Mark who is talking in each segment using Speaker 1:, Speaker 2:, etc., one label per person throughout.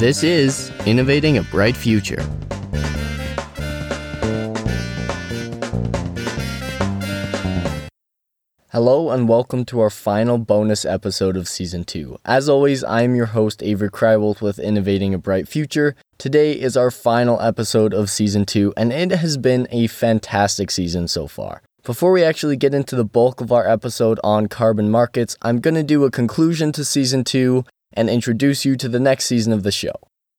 Speaker 1: This is Innovating a Bright Future. Hello and welcome to our final bonus episode of Season 2. As always, I am your host, Avery Krywolf with Innovating a Bright Future. Today is our final episode of Season 2, and it has been a fantastic season so far. Before we actually get into the bulk of our episode on carbon markets, I'm going to do a conclusion to Season 2 and introduce you to the next season of the show.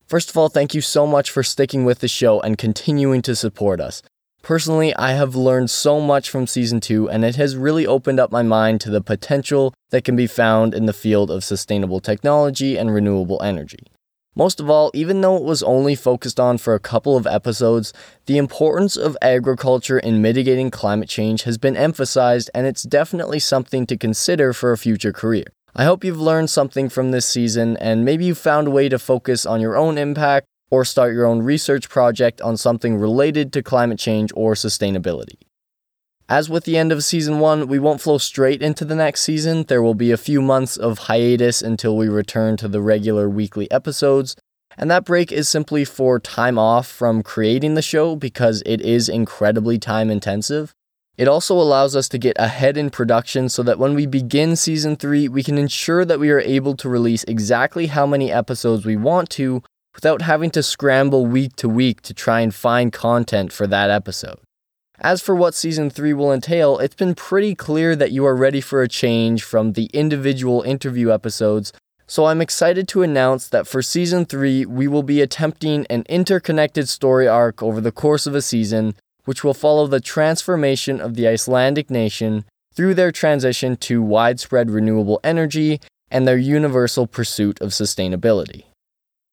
Speaker 1: First of all, thank you so much for sticking with the show and continuing to support us. Personally, I have learned so much from season two, and it has really opened up my mind to the potential that can be found in the field of sustainable technology and renewable energy. Most of all, even though it was only focused on for a couple of episodes, the importance of agriculture in mitigating climate change has been emphasized, and it's definitely something to consider for a future career. I hope you've learned something from this season, and maybe you found a way to focus on your own impact or start your own research project on something related to climate change or sustainability. As with the end of season one, we won't flow straight into the next season. There will be a few months of hiatus until we return to the regular weekly episodes. And that break is simply for time off from creating the show because it is incredibly time intensive. It also allows us to get ahead in production so that when we begin season 3, we can ensure that we are able to release exactly how many episodes we want to without having to scramble week to week to try and find content for that episode. As for what season 3 will entail, it's been pretty clear that you are ready for a change from the individual interview episodes, so I'm excited to announce that for season 3, we will be attempting an interconnected story arc over the course of a season, which will follow the transformation of the Icelandic nation through their transition to widespread renewable energy and their universal pursuit of sustainability.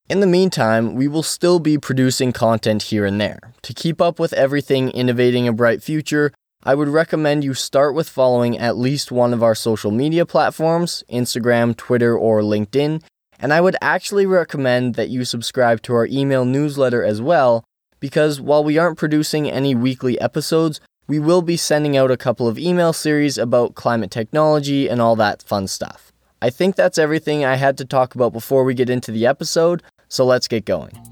Speaker 1: In the meantime, we will still be producing content here and there. To keep up with everything innovating a bright future, I would recommend you start with following at least one of our social media platforms Instagram, Twitter, or LinkedIn. And I would actually recommend that you subscribe to our email newsletter as well, because while we aren't producing any weekly episodes, we will be sending out a couple of email series about climate technology and all that fun stuff. I think that's everything I had to talk about before we get into the episode. So let's get going.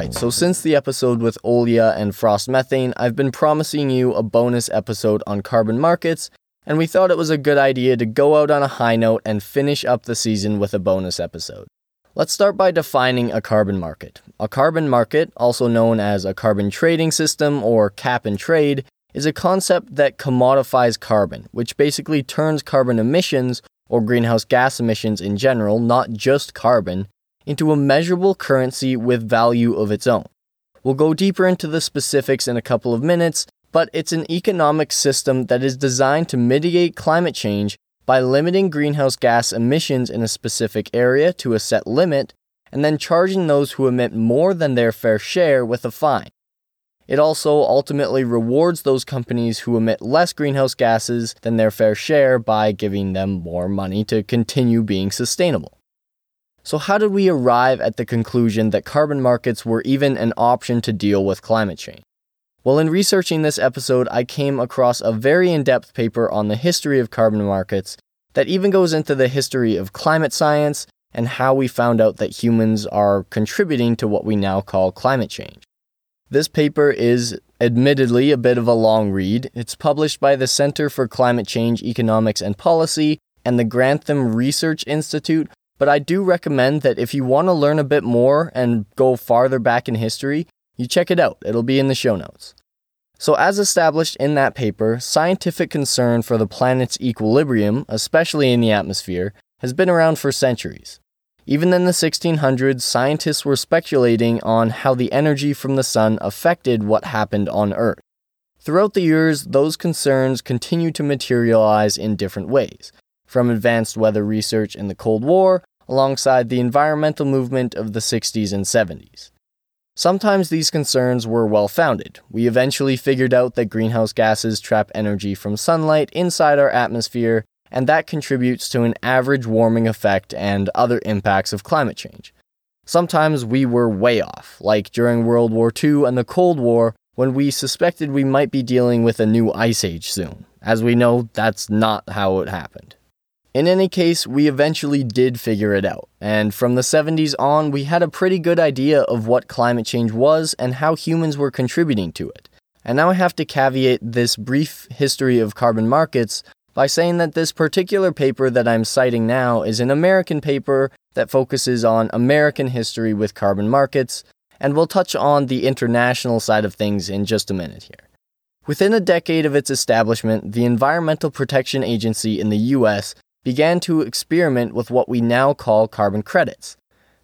Speaker 1: Alright, so since the episode with Olya and Frost Methane, I've been promising you a bonus episode on carbon markets and we thought it was a good idea to go out on a high note and finish up the season with a bonus episode. Let's start by defining a carbon market. A carbon market, also known as a carbon trading system or cap and trade, is a concept that commodifies carbon, which basically turns carbon emissions, or greenhouse gas emissions in general, not just carbon, into a measurable currency with value of its own. We'll go deeper into the specifics in a couple of minutes, but it's an economic system that is designed to mitigate climate change by limiting greenhouse gas emissions in a specific area to a set limit and then charging those who emit more than their fair share with a fine. It also ultimately rewards those companies who emit less greenhouse gases than their fair share by giving them more money to continue being sustainable. So, how did we arrive at the conclusion that carbon markets were even an option to deal with climate change? Well, in researching this episode, I came across a very in depth paper on the history of carbon markets that even goes into the history of climate science and how we found out that humans are contributing to what we now call climate change. This paper is admittedly a bit of a long read. It's published by the Center for Climate Change Economics and Policy and the Grantham Research Institute, but I do recommend that if you want to learn a bit more and go farther back in history, you check it out, it'll be in the show notes. So, as established in that paper, scientific concern for the planet's equilibrium, especially in the atmosphere, has been around for centuries. Even in the 1600s, scientists were speculating on how the energy from the sun affected what happened on Earth. Throughout the years, those concerns continue to materialize in different ways, from advanced weather research in the Cold War alongside the environmental movement of the 60s and 70s. Sometimes these concerns were well founded. We eventually figured out that greenhouse gases trap energy from sunlight inside our atmosphere, and that contributes to an average warming effect and other impacts of climate change. Sometimes we were way off, like during World War II and the Cold War, when we suspected we might be dealing with a new ice age soon. As we know, that's not how it happened. In any case, we eventually did figure it out, and from the 70s on, we had a pretty good idea of what climate change was and how humans were contributing to it. And now I have to caveat this brief history of carbon markets by saying that this particular paper that I'm citing now is an American paper that focuses on American history with carbon markets, and we'll touch on the international side of things in just a minute here. Within a decade of its establishment, the Environmental Protection Agency in the US began to experiment with what we now call carbon credits.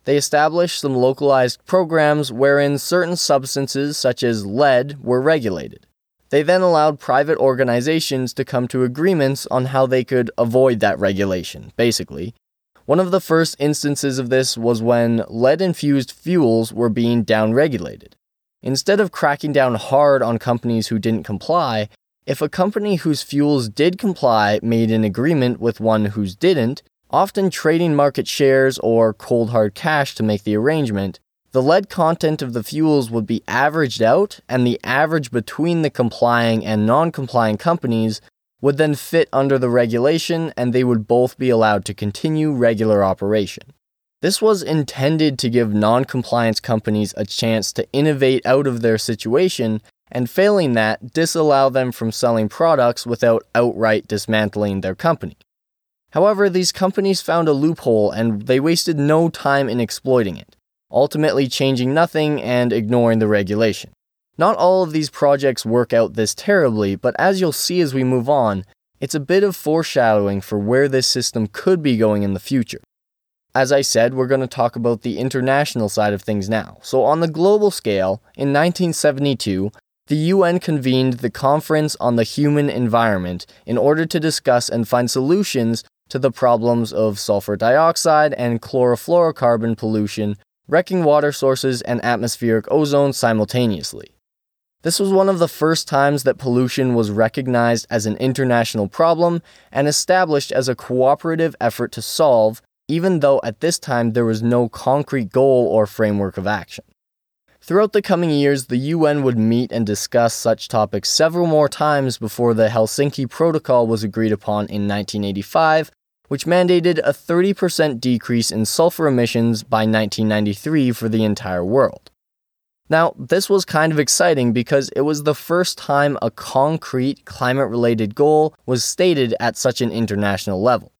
Speaker 1: They established some localized programs wherein certain substances, such as lead, were regulated. They then allowed private organizations to come to agreements on how they could avoid that regulation, basically, one of the first instances of this was when lead infused fuels were being downregulated. Instead of cracking down hard on companies who didn't comply, if a company whose fuels did comply made an agreement with one whose didn't, often trading market shares or cold hard cash to make the arrangement, the lead content of the fuels would be averaged out, and the average between the complying and non complying companies would then fit under the regulation and they would both be allowed to continue regular operation. This was intended to give non compliance companies a chance to innovate out of their situation, and failing that, disallow them from selling products without outright dismantling their company. However, these companies found a loophole and they wasted no time in exploiting it, ultimately changing nothing and ignoring the regulation. Not all of these projects work out this terribly, but as you'll see as we move on, it's a bit of foreshadowing for where this system could be going in the future. As I said, we're going to talk about the international side of things now. So, on the global scale, in 1972, the UN convened the Conference on the Human Environment in order to discuss and find solutions to the problems of sulfur dioxide and chlorofluorocarbon pollution, wrecking water sources and atmospheric ozone simultaneously. This was one of the first times that pollution was recognized as an international problem and established as a cooperative effort to solve, even though at this time there was no concrete goal or framework of action. Throughout the coming years, the UN would meet and discuss such topics several more times before the Helsinki Protocol was agreed upon in 1985, which mandated a 30% decrease in sulfur emissions by 1993 for the entire world. Now, this was kind of exciting because it was the first time a concrete climate related goal was stated at such an international level.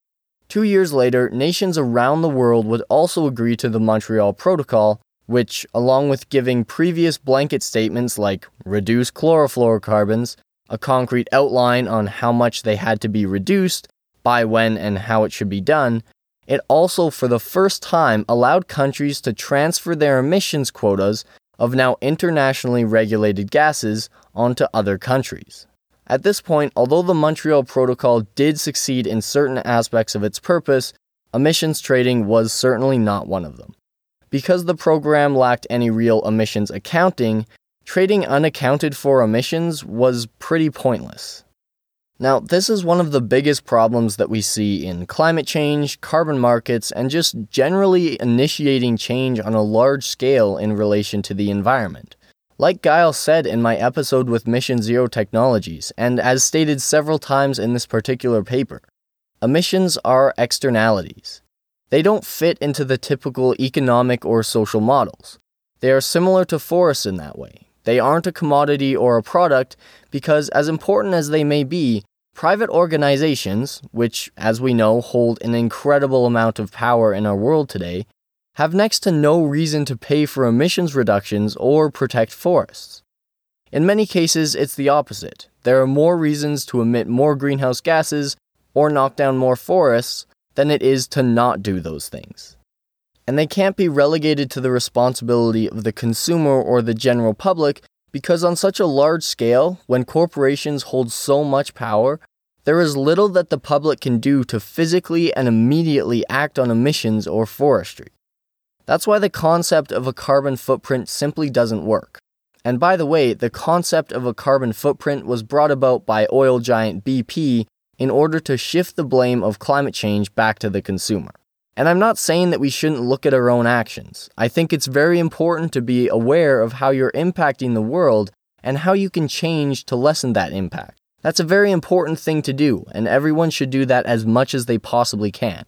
Speaker 1: Two years later, nations around the world would also agree to the Montreal Protocol, which, along with giving previous blanket statements like reduce chlorofluorocarbons, a concrete outline on how much they had to be reduced, by when and how it should be done, it also, for the first time, allowed countries to transfer their emissions quotas of now internationally regulated gases onto other countries. At this point, although the Montreal Protocol did succeed in certain aspects of its purpose, emissions trading was certainly not one of them. Because the program lacked any real emissions accounting, trading unaccounted for emissions was pretty pointless. Now, this is one of the biggest problems that we see in climate change, carbon markets, and just generally initiating change on a large scale in relation to the environment. Like Giles said in my episode with Mission Zero Technologies, and as stated several times in this particular paper, emissions are externalities. They don't fit into the typical economic or social models. They are similar to forests in that way. They aren't a commodity or a product because, as important as they may be, private organizations, which, as we know, hold an incredible amount of power in our world today, have next to no reason to pay for emissions reductions or protect forests. In many cases, it's the opposite. There are more reasons to emit more greenhouse gases or knock down more forests than it is to not do those things and they can't be relegated to the responsibility of the consumer or the general public because, on such a large scale, when corporations hold so much power, there is little that the public can do to physically and immediately act on emissions or forestry. That's why the concept of a carbon footprint simply doesn't work. And by the way, the concept of a carbon footprint was brought about by oil giant BP in order to shift the blame of climate change back to the consumer. And I'm not saying that we shouldn't look at our own actions. I think it's very important to be aware of how you're impacting the world and how you can change to lessen that impact. That's a very important thing to do, and everyone should do that as much as they possibly can.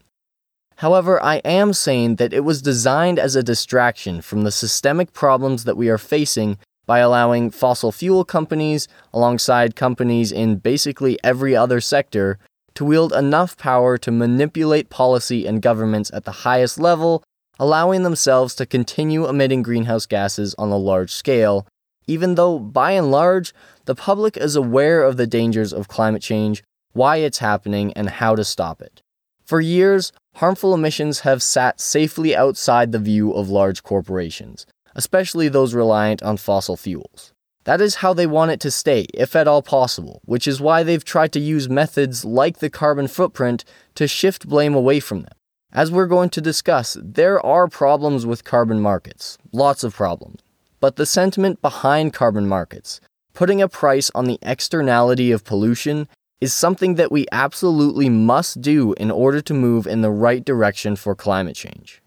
Speaker 1: However, I am saying that it was designed as a distraction from the systemic problems that we are facing by allowing fossil fuel companies, alongside companies in basically every other sector, to wield enough power to manipulate policy and governments at the highest level, allowing themselves to continue emitting greenhouse gases on a large scale, even though, by and large, the public is aware of the dangers of climate change, why it's happening, and how to stop it. For years, harmful emissions have sat safely outside the view of large corporations, especially those reliant on fossil fuels. That is how they want it to stay, if at all possible, which is why they've tried to use methods like the carbon footprint to shift blame away from them. As we're going to discuss, there are problems with carbon markets, lots of problems. But the sentiment behind carbon markets, putting a price on the externality of pollution, is something that we absolutely must do in order to move in the right direction for climate change.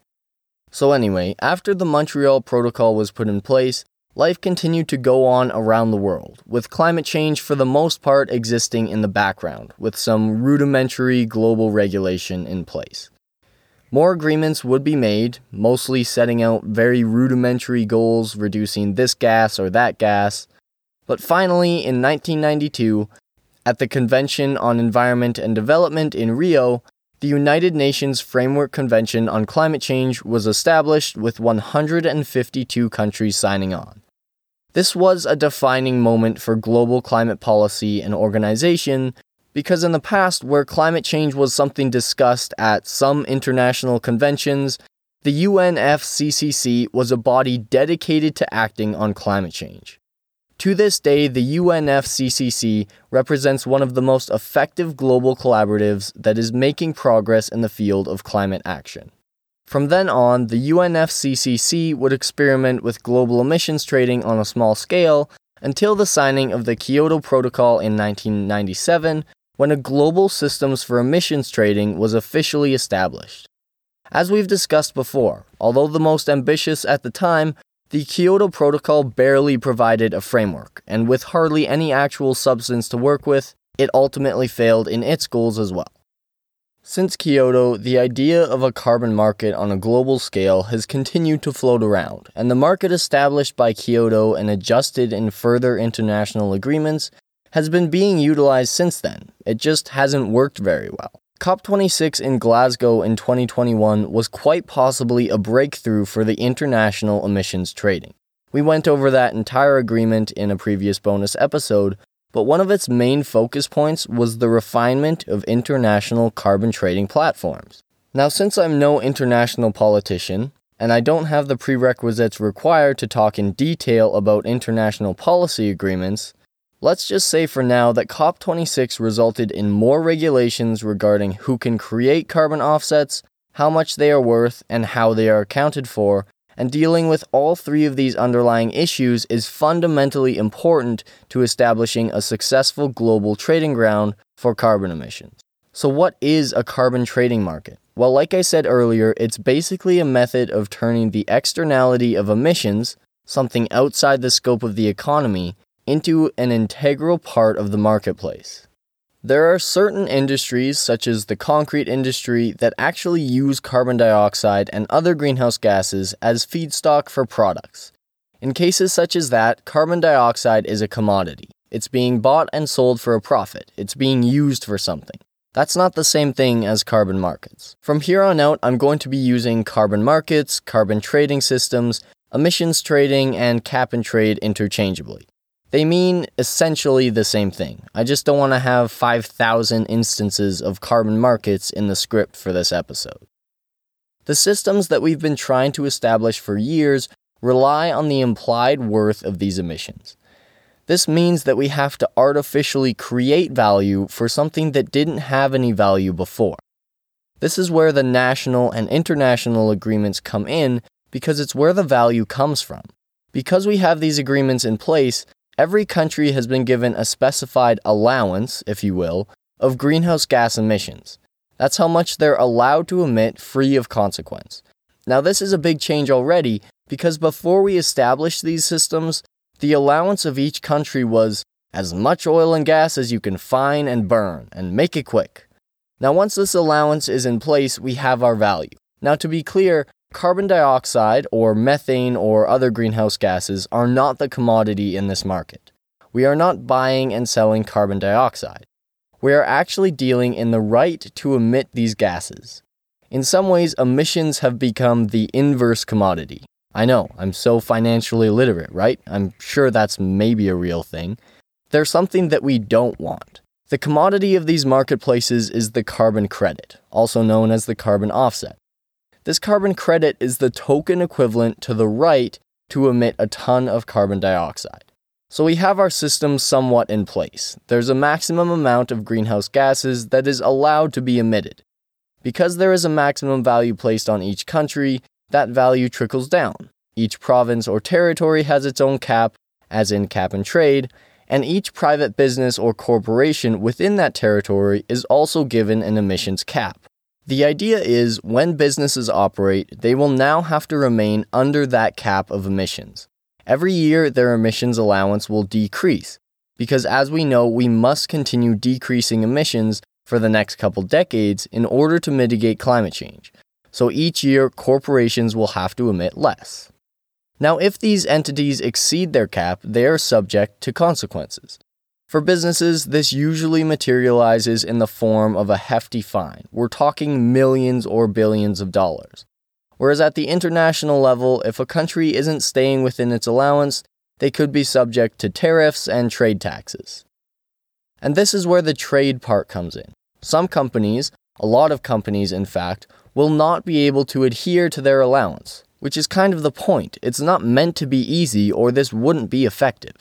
Speaker 1: So, anyway, after the Montreal Protocol was put in place, Life continued to go on around the world, with climate change for the most part existing in the background, with some rudimentary global regulation in place. More agreements would be made, mostly setting out very rudimentary goals reducing this gas or that gas. But finally, in 1992, at the Convention on Environment and Development in Rio, the United Nations Framework Convention on Climate Change was established with 152 countries signing on. This was a defining moment for global climate policy and organization because in the past, where climate change was something discussed at some international conventions, the UNFCCC was a body dedicated to acting on climate change. To this day, the UNFCCC represents one of the most effective global collaboratives that is making progress in the field of climate action. From then on, the UNFCCC would experiment with global emissions trading on a small scale until the signing of the Kyoto Protocol in 1997, when a global systems for emissions trading was officially established. As we've discussed before, although the most ambitious at the time, the Kyoto Protocol barely provided a framework, and with hardly any actual substance to work with, it ultimately failed in its goals as well. Since Kyoto, the idea of a carbon market on a global scale has continued to float around, and the market established by Kyoto and adjusted in further international agreements has been being utilized since then. It just hasn't worked very well. COP26 in Glasgow in 2021 was quite possibly a breakthrough for the international emissions trading. We went over that entire agreement in a previous bonus episode, but one of its main focus points was the refinement of international carbon trading platforms. Now, since I'm no international politician, and I don't have the prerequisites required to talk in detail about international policy agreements, Let's just say for now that COP26 resulted in more regulations regarding who can create carbon offsets, how much they are worth, and how they are accounted for, and dealing with all three of these underlying issues is fundamentally important to establishing a successful global trading ground for carbon emissions. So, what is a carbon trading market? Well, like I said earlier, it's basically a method of turning the externality of emissions, something outside the scope of the economy, into an integral part of the marketplace. There are certain industries, such as the concrete industry, that actually use carbon dioxide and other greenhouse gases as feedstock for products. In cases such as that, carbon dioxide is a commodity. It's being bought and sold for a profit, it's being used for something. That's not the same thing as carbon markets. From here on out, I'm going to be using carbon markets, carbon trading systems, emissions trading, and cap and trade interchangeably. They mean essentially the same thing. I just don't want to have 5,000 instances of carbon markets in the script for this episode. The systems that we've been trying to establish for years rely on the implied worth of these emissions. This means that we have to artificially create value for something that didn't have any value before. This is where the national and international agreements come in because it's where the value comes from. Because we have these agreements in place, every country has been given a specified allowance, if you will, of greenhouse gas emissions. That's how much they're allowed to emit free of consequence. Now, this is a big change already because before we established these systems, the allowance of each country was as much oil and gas as you can find and burn, and make it quick. Now, once this allowance is in place, we have our value. Now, to be clear, carbon dioxide or methane or other greenhouse gases are not the commodity in this market. We are not buying and selling carbon dioxide. We are actually dealing in the right to emit these gases. In some ways, emissions have become the inverse commodity. I know, I'm so financially literate, right? I'm sure that's maybe a real thing. There's something that we don't want. The commodity of these marketplaces is the carbon credit, also known as the carbon offset. This carbon credit is the token equivalent to the right to emit a ton of carbon dioxide. So we have our system somewhat in place. There's a maximum amount of greenhouse gases that is allowed to be emitted. Because there is a maximum value placed on each country, that value trickles down. Each province or territory has its own cap, as in cap and trade, and each private business or corporation within that territory is also given an emissions cap. The idea is when businesses operate, they will now have to remain under that cap of emissions. Every year, their emissions allowance will decrease, because as we know, we must continue decreasing emissions for the next couple decades in order to mitigate climate change. So each year, corporations will have to emit less. Now, if these entities exceed their cap, they are subject to consequences. For businesses, this usually materializes in the form of a hefty fine. We're talking millions or billions of dollars. Whereas at the international level, if a country isn't staying within its allowance, they could be subject to tariffs and trade taxes. And this is where the trade part comes in. Some companies, a lot of companies in fact, will not be able to adhere to their allowance which is kind of the point. It's not meant to be easy, or this wouldn't be effective.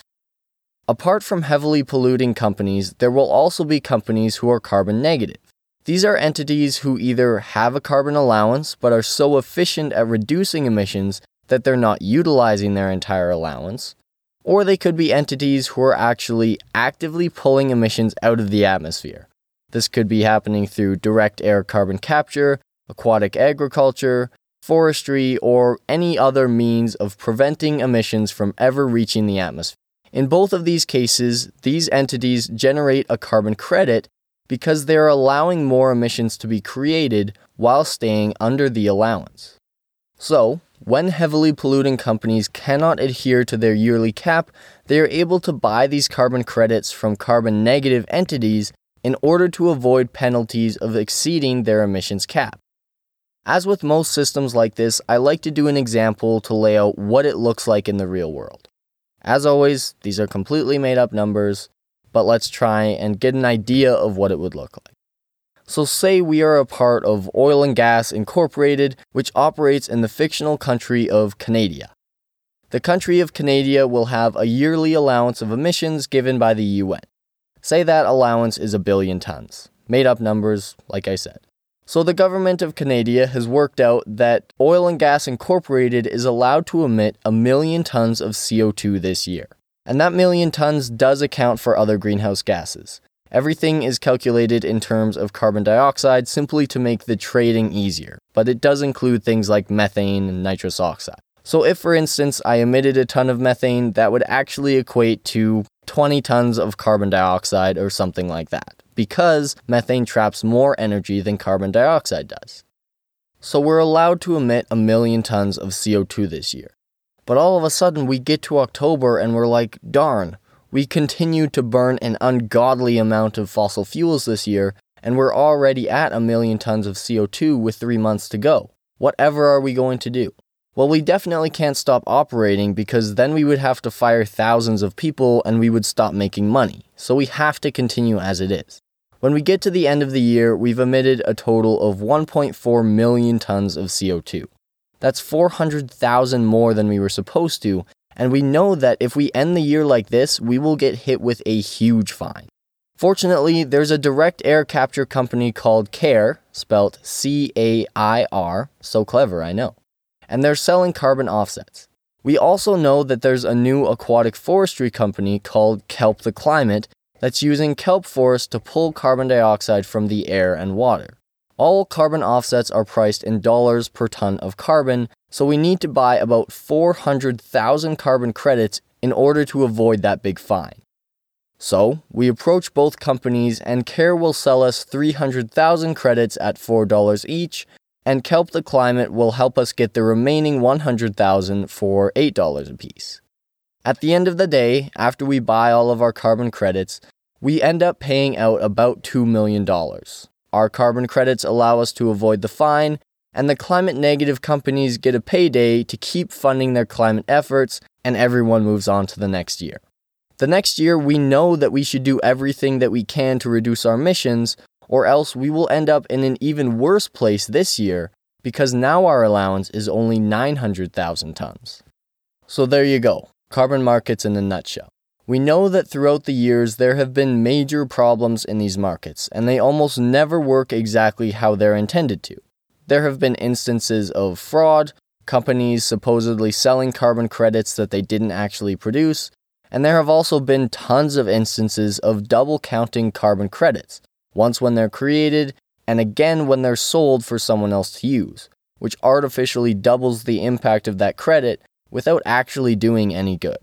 Speaker 1: Apart from heavily polluting companies, there will also be companies who are carbon negative. These are entities who either have a carbon allowance but are so efficient at reducing emissions that they're not utilizing their entire allowance, or they could be entities who are actually actively pulling emissions out of the atmosphere. This could be happening through direct air carbon capture, aquatic agriculture, forestry, or any other means of preventing emissions from ever reaching the atmosphere. In both of these cases, these entities generate a carbon credit because they are allowing more emissions to be created while staying under the allowance. So, when heavily polluting companies cannot adhere to their yearly cap, they are able to buy these carbon credits from carbon negative entities in order to avoid penalties of exceeding their emissions cap. As with most systems like this, I like to do an example to lay out what it looks like in the real world. As always, these are completely made up numbers, but let's try and get an idea of what it would look like. So, say we are a part of Oil and Gas Incorporated, which operates in the fictional country of Canada. The country of Canada will have a yearly allowance of emissions given by the UN. Say that allowance is a billion tons. Made up numbers, like I said. So the government of Canada has worked out that Oil and Gas Incorporated is allowed to emit a million tons of CO2 this year. And that million tons does account for other greenhouse gases. Everything is calculated in terms of carbon dioxide simply to make the trading easier, but it does include things like methane and nitrous oxide. So, if for instance I emitted a ton of methane, that would actually equate to 20 tons of carbon dioxide or something like that because methane traps more energy than carbon dioxide does. So we're allowed to emit a million tons of CO2 this year. But all of a sudden, we get to October and we're like, darn, we continue to burn an ungodly amount of fossil fuels this year, and we're already at a million tons of CO2 with three months to go. Whatever are we going to do? Well, we definitely can't stop operating because then we would have to fire thousands of people and we would stop making money. So we have to continue as it is. When we get to the end of the year, we've emitted a total of 1.4 million tons of CO2. That's 400,000 more than we were supposed to, and we know that if we end the year like this, we will get hit with a huge fine. Fortunately, there's a direct air capture company called CAIR, spelt C A I R, so clever, I know, and they're selling carbon offsets. We also know that there's a new aquatic forestry company called Kelp the Climate that's using kelp forests to pull carbon dioxide from the air and water. All carbon offsets are priced in dollars per ton of carbon, so we need to buy about 400,000 carbon credits in order to avoid that big fine. So, we approach both companies, and CAIR will sell us 300,000 credits at $4 each, and Kelp the Climate will help us get the remaining 100,000 for $8 apiece. At the end of the day, after we buy all of our carbon credits, we end up paying out about $2 million. Our carbon credits allow us to avoid the fine, and the climate negative companies get a payday to keep funding their climate efforts, and everyone moves on to the next year. The next year, we know that we should do everything that we can to reduce our emissions, or else we will end up in an even worse place this year because now our allowance is only 900,000 tons. So there you go carbon markets in a nutshell. We know that throughout the years there have been major problems in these markets, and they almost never work exactly how they're intended to. There have been instances of fraud, companies supposedly selling carbon credits that they didn't actually produce, and there have also been tons of instances of double counting carbon credits, once when they're created and again when they're sold for someone else to use, which artificially doubles the impact of that credit without actually doing any good.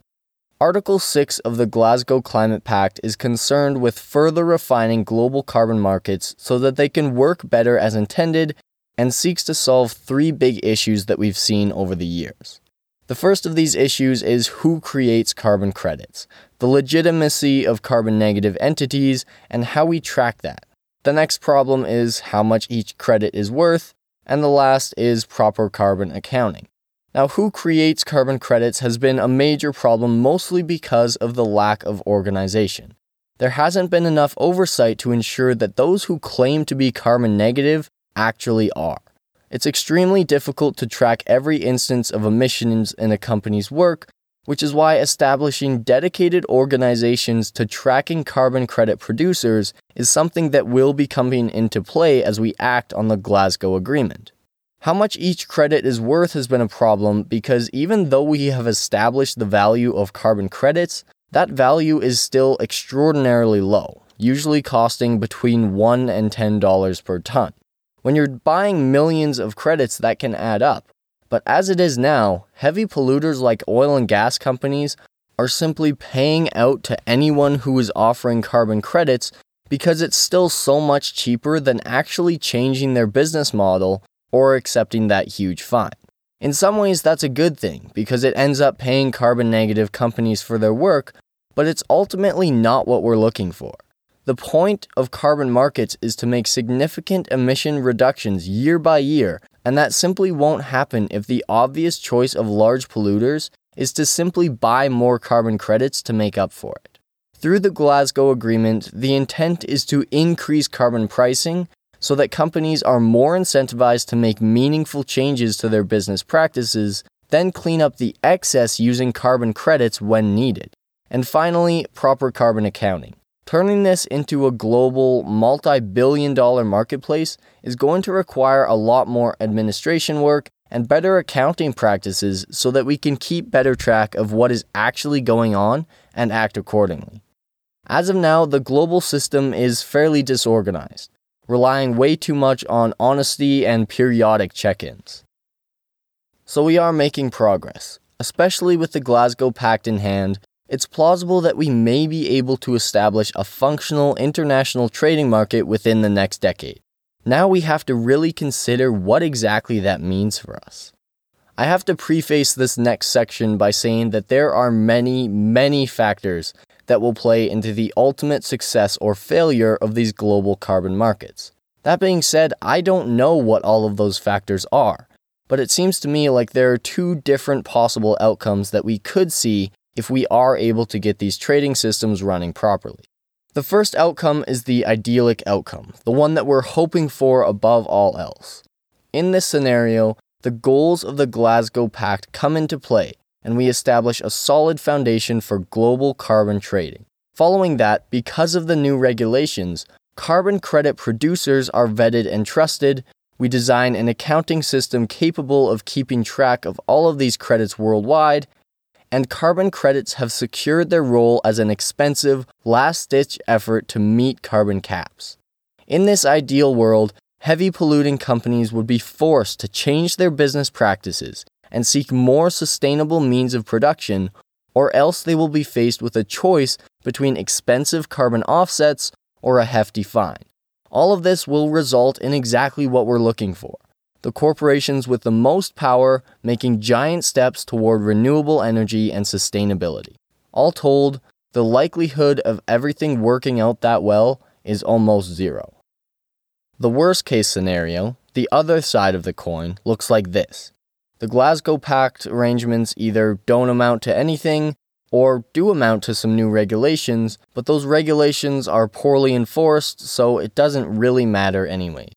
Speaker 1: Article 6 of the Glasgow Climate Pact is concerned with further refining global carbon markets so that they can work better as intended and seeks to solve three big issues that we've seen over the years. The first of these issues is who creates carbon credits, the legitimacy of carbon negative entities, and how we track that. The next problem is how much each credit is worth, and the last is proper carbon accounting. Now, who creates carbon credits has been a major problem mostly because of the lack of organization. There hasn't been enough oversight to ensure that those who claim to be carbon negative actually are. It's extremely difficult to track every instance of emissions in a company's work, which is why establishing dedicated organizations to tracking carbon credit producers is something that will be coming into play as we act on the Glasgow Agreement. How much each credit is worth has been a problem because even though we have established the value of carbon credits, that value is still extraordinarily low, usually costing between $1 and $10 per ton. When you're buying millions of credits, that can add up. But as it is now, heavy polluters like oil and gas companies are simply paying out to anyone who is offering carbon credits because it's still so much cheaper than actually changing their business model or accepting that huge fine. In some ways, that's a good thing because it ends up paying carbon negative companies for their work, but it's ultimately not what we're looking for. The point of carbon markets is to make significant emission reductions year by year, and that simply won't happen if the obvious choice of large polluters is to simply buy more carbon credits to make up for it. Through the Glasgow Agreement, the intent is to increase carbon pricing so that companies are more incentivized to make meaningful changes to their business practices, then clean up the excess using carbon credits when needed. And finally, proper carbon accounting. Turning this into a global, multi billion dollar marketplace is going to require a lot more administration work and better accounting practices so that we can keep better track of what is actually going on and act accordingly. As of now, the global system is fairly disorganized, relying way too much on honesty and periodic check ins. So we are making progress, especially with the Glasgow Pact in hand it's plausible that we may be able to establish a functional international trading market within the next decade. Now we have to really consider what exactly that means for us. I have to preface this next section by saying that there are many, many factors that will play into the ultimate success or failure of these global carbon markets. That being said, I don't know what all of those factors are, but it seems to me like there are two different possible outcomes that we could see if we are able to get these trading systems running properly. The first outcome is the idyllic outcome, the one that we're hoping for above all else. In this scenario, the goals of the Glasgow Pact come into play, and we establish a solid foundation for global carbon trading. Following that, because of the new regulations, carbon credit producers are vetted and trusted. We design an accounting system capable of keeping track of all of these credits worldwide, and carbon credits have secured their role as an expensive, last ditch effort to meet carbon caps. In this ideal world, heavy polluting companies would be forced to change their business practices and seek more sustainable means of production, or else they will be faced with a choice between expensive carbon offsets or a hefty fine. All of this will result in exactly what we're looking for the corporations with the most power making giant steps toward renewable energy and sustainability. All told, the likelihood of everything working out that well is almost zero. The worst case scenario, the other side of the coin, looks like this. The Glasgow Pact arrangements either don't amount to anything or do amount to some new regulations, but those regulations are poorly enforced, so it doesn't really matter anyway.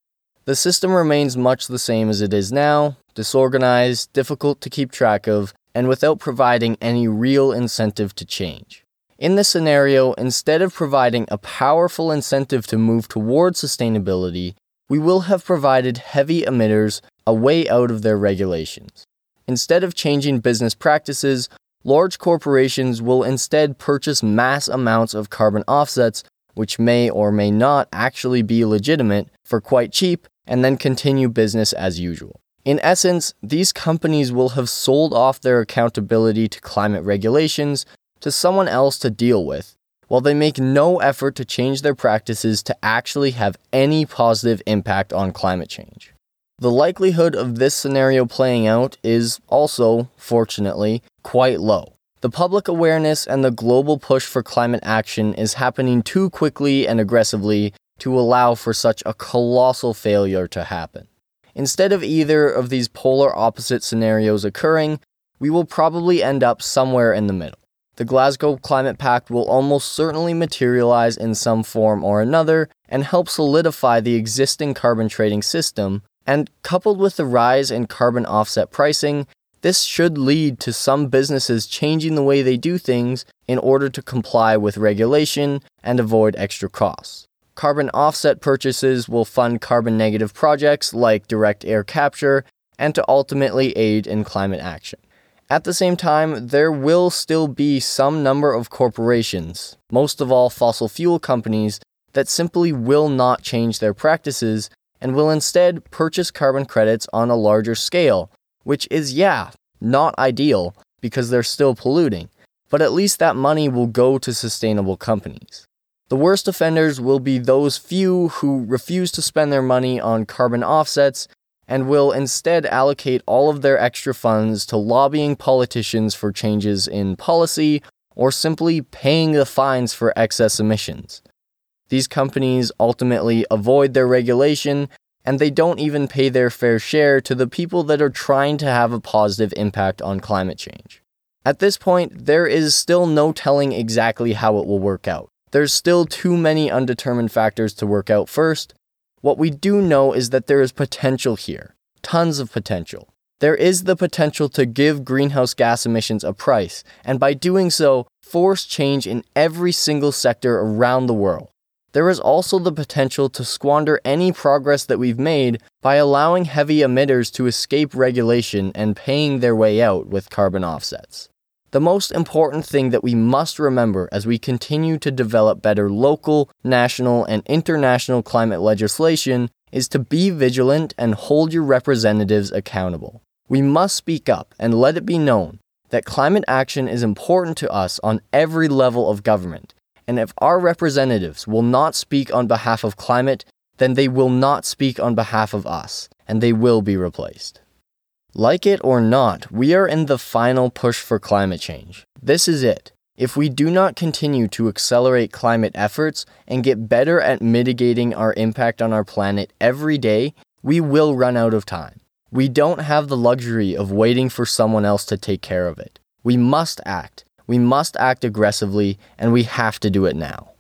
Speaker 1: The system remains much the same as it is now disorganized, difficult to keep track of, and without providing any real incentive to change. In this scenario, instead of providing a powerful incentive to move towards sustainability, we will have provided heavy emitters a way out of their regulations. Instead of changing business practices, large corporations will instead purchase mass amounts of carbon offsets, which may or may not actually be legitimate, for quite cheap and then continue business as usual. In essence, these companies will have sold off their accountability to climate regulations to someone else to deal with, while they make no effort to change their practices to actually have any positive impact on climate change. The likelihood of this scenario playing out is also, fortunately, quite low. The public awareness and the global push for climate action is happening too quickly and aggressively to allow for such a colossal failure to happen. Instead of either of these polar opposite scenarios occurring, we will probably end up somewhere in the middle. The Glasgow Climate Pact will almost certainly materialize in some form or another and help solidify the existing carbon trading system, and coupled with the rise in carbon offset pricing, this should lead to some businesses changing the way they do things in order to comply with regulation and avoid extra costs. Carbon offset purchases will fund carbon negative projects like direct air capture and to ultimately aid in climate action. At the same time, there will still be some number of corporations, most of all fossil fuel companies, that simply will not change their practices and will instead purchase carbon credits on a larger scale, which is, yeah, not ideal because they're still polluting, but at least that money will go to sustainable companies. The worst offenders will be those few who refuse to spend their money on carbon offsets and will instead allocate all of their extra funds to lobbying politicians for changes in policy or simply paying the fines for excess emissions. These companies ultimately avoid their regulation and they don't even pay their fair share to the people that are trying to have a positive impact on climate change. At this point, there is still no telling exactly how it will work out. There's still too many undetermined factors to work out first. What we do know is that there is potential here, tons of potential. There is the potential to give greenhouse gas emissions a price, and by doing so, force change in every single sector around the world. There is also the potential to squander any progress that we've made by allowing heavy emitters to escape regulation and paying their way out with carbon offsets. The most important thing that we must remember as we continue to develop better local, national, and international climate legislation is to be vigilant and hold your representatives accountable. We must speak up and let it be known that climate action is important to us on every level of government. And if our representatives will not speak on behalf of climate, then they will not speak on behalf of us, and they will be replaced. Like it or not, we are in the final push for climate change. This is it. If we do not continue to accelerate climate efforts and get better at mitigating our impact on our planet every day, we will run out of time. We don't have the luxury of waiting for someone else to take care of it. We must act. We must act aggressively, and we have to do it now.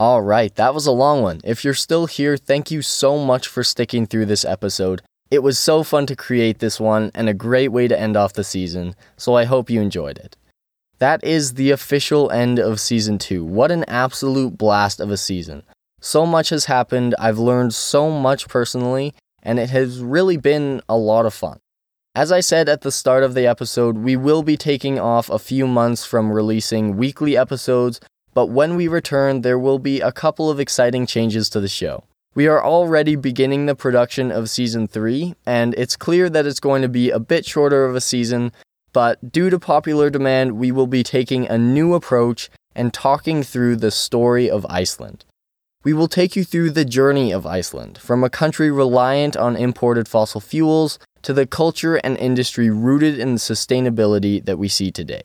Speaker 1: All right, that was a long one. If you're still here, thank you so much for sticking through this episode. It was so fun to create this one and a great way to end off the season, so I hope you enjoyed it. That is the official end of season 2. What an absolute blast of a season. So much has happened, I've learned so much personally, and it has really been a lot of fun. As I said at the start of the episode, we will be taking off a few months from releasing weekly episodes, but when we return, there will be a couple of exciting changes to the show. We are already beginning the production of season 3, and it's clear that it's going to be a bit shorter of a season, but due to popular demand, we will be taking a new approach and talking through the story of Iceland. We will take you through the journey of Iceland, from a country reliant on imported fossil fuels to the culture and industry rooted in the sustainability that we see today.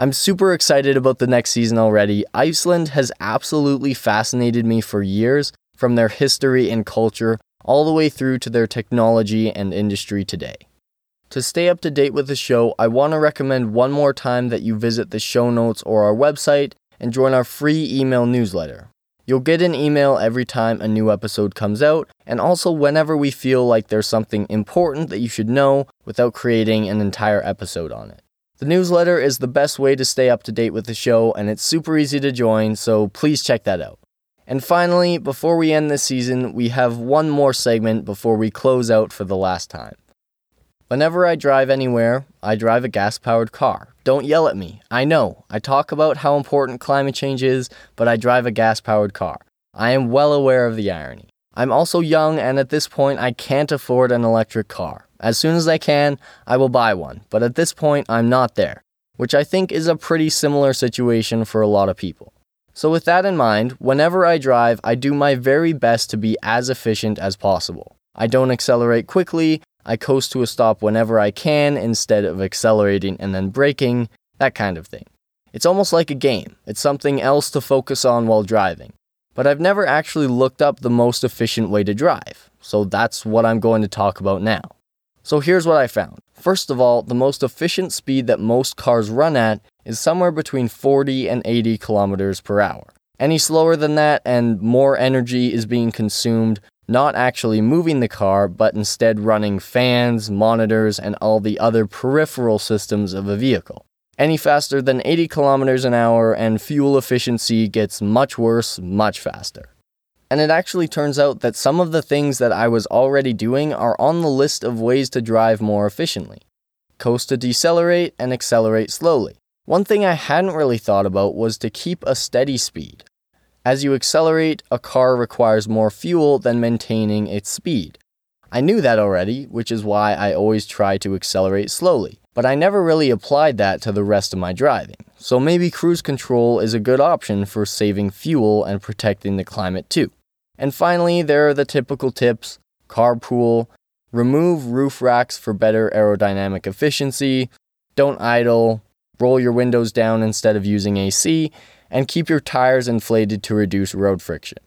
Speaker 1: I'm super excited about the next season already. Iceland has absolutely fascinated me for years, from their history and culture all the way through to their technology and industry today. To stay up to date with the show, I want to recommend one more time that you visit the show notes or our website and join our free email newsletter. You'll get an email every time a new episode comes out, and also whenever we feel like there's something important that you should know without creating an entire episode on it. The newsletter is the best way to stay up to date with the show, and it's super easy to join, so please check that out. And finally, before we end this season, we have one more segment before we close out for the last time. Whenever I drive anywhere, I drive a gas powered car. Don't yell at me. I know. I talk about how important climate change is, but I drive a gas powered car. I am well aware of the irony. I'm also young, and at this point, I can't afford an electric car. As soon as I can, I will buy one, but at this point, I'm not there, which I think is a pretty similar situation for a lot of people. So, with that in mind, whenever I drive, I do my very best to be as efficient as possible. I don't accelerate quickly, I coast to a stop whenever I can instead of accelerating and then braking, that kind of thing. It's almost like a game, it's something else to focus on while driving. But I've never actually looked up the most efficient way to drive, so that's what I'm going to talk about now. So here's what I found. First of all, the most efficient speed that most cars run at is somewhere between 40 and 80 kilometers per hour. Any slower than that, and more energy is being consumed not actually moving the car, but instead running fans, monitors, and all the other peripheral systems of a vehicle. Any faster than 80 kilometers an hour, and fuel efficiency gets much worse much faster. And it actually turns out that some of the things that I was already doing are on the list of ways to drive more efficiently. Coast to decelerate and accelerate slowly. One thing I hadn't really thought about was to keep a steady speed. As you accelerate, a car requires more fuel than maintaining its speed. I knew that already, which is why I always try to accelerate slowly, but I never really applied that to the rest of my driving. So maybe cruise control is a good option for saving fuel and protecting the climate too. And finally, there are the typical tips. Carpool, remove roof racks for better aerodynamic efficiency, don't idle, roll your windows down instead of using AC, and keep your tires inflated to reduce road friction.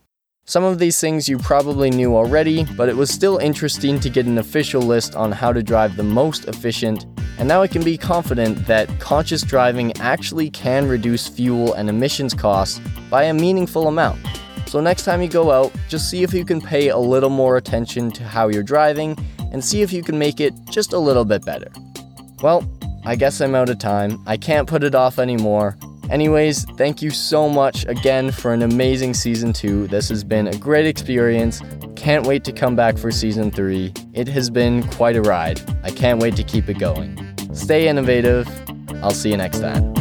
Speaker 1: Some of these things you probably knew already, but it was still interesting to get an official list on how to drive the most efficient, and now I can be confident that conscious driving actually can reduce fuel and emissions costs by a meaningful amount. So, next time you go out, just see if you can pay a little more attention to how you're driving and see if you can make it just a little bit better. Well, I guess I'm out of time. I can't put it off anymore. Anyways, thank you so much again for an amazing season two. This has been a great experience. Can't wait to come back for season three. It has been quite a ride. I can't wait to keep it going. Stay innovative. I'll see you next time.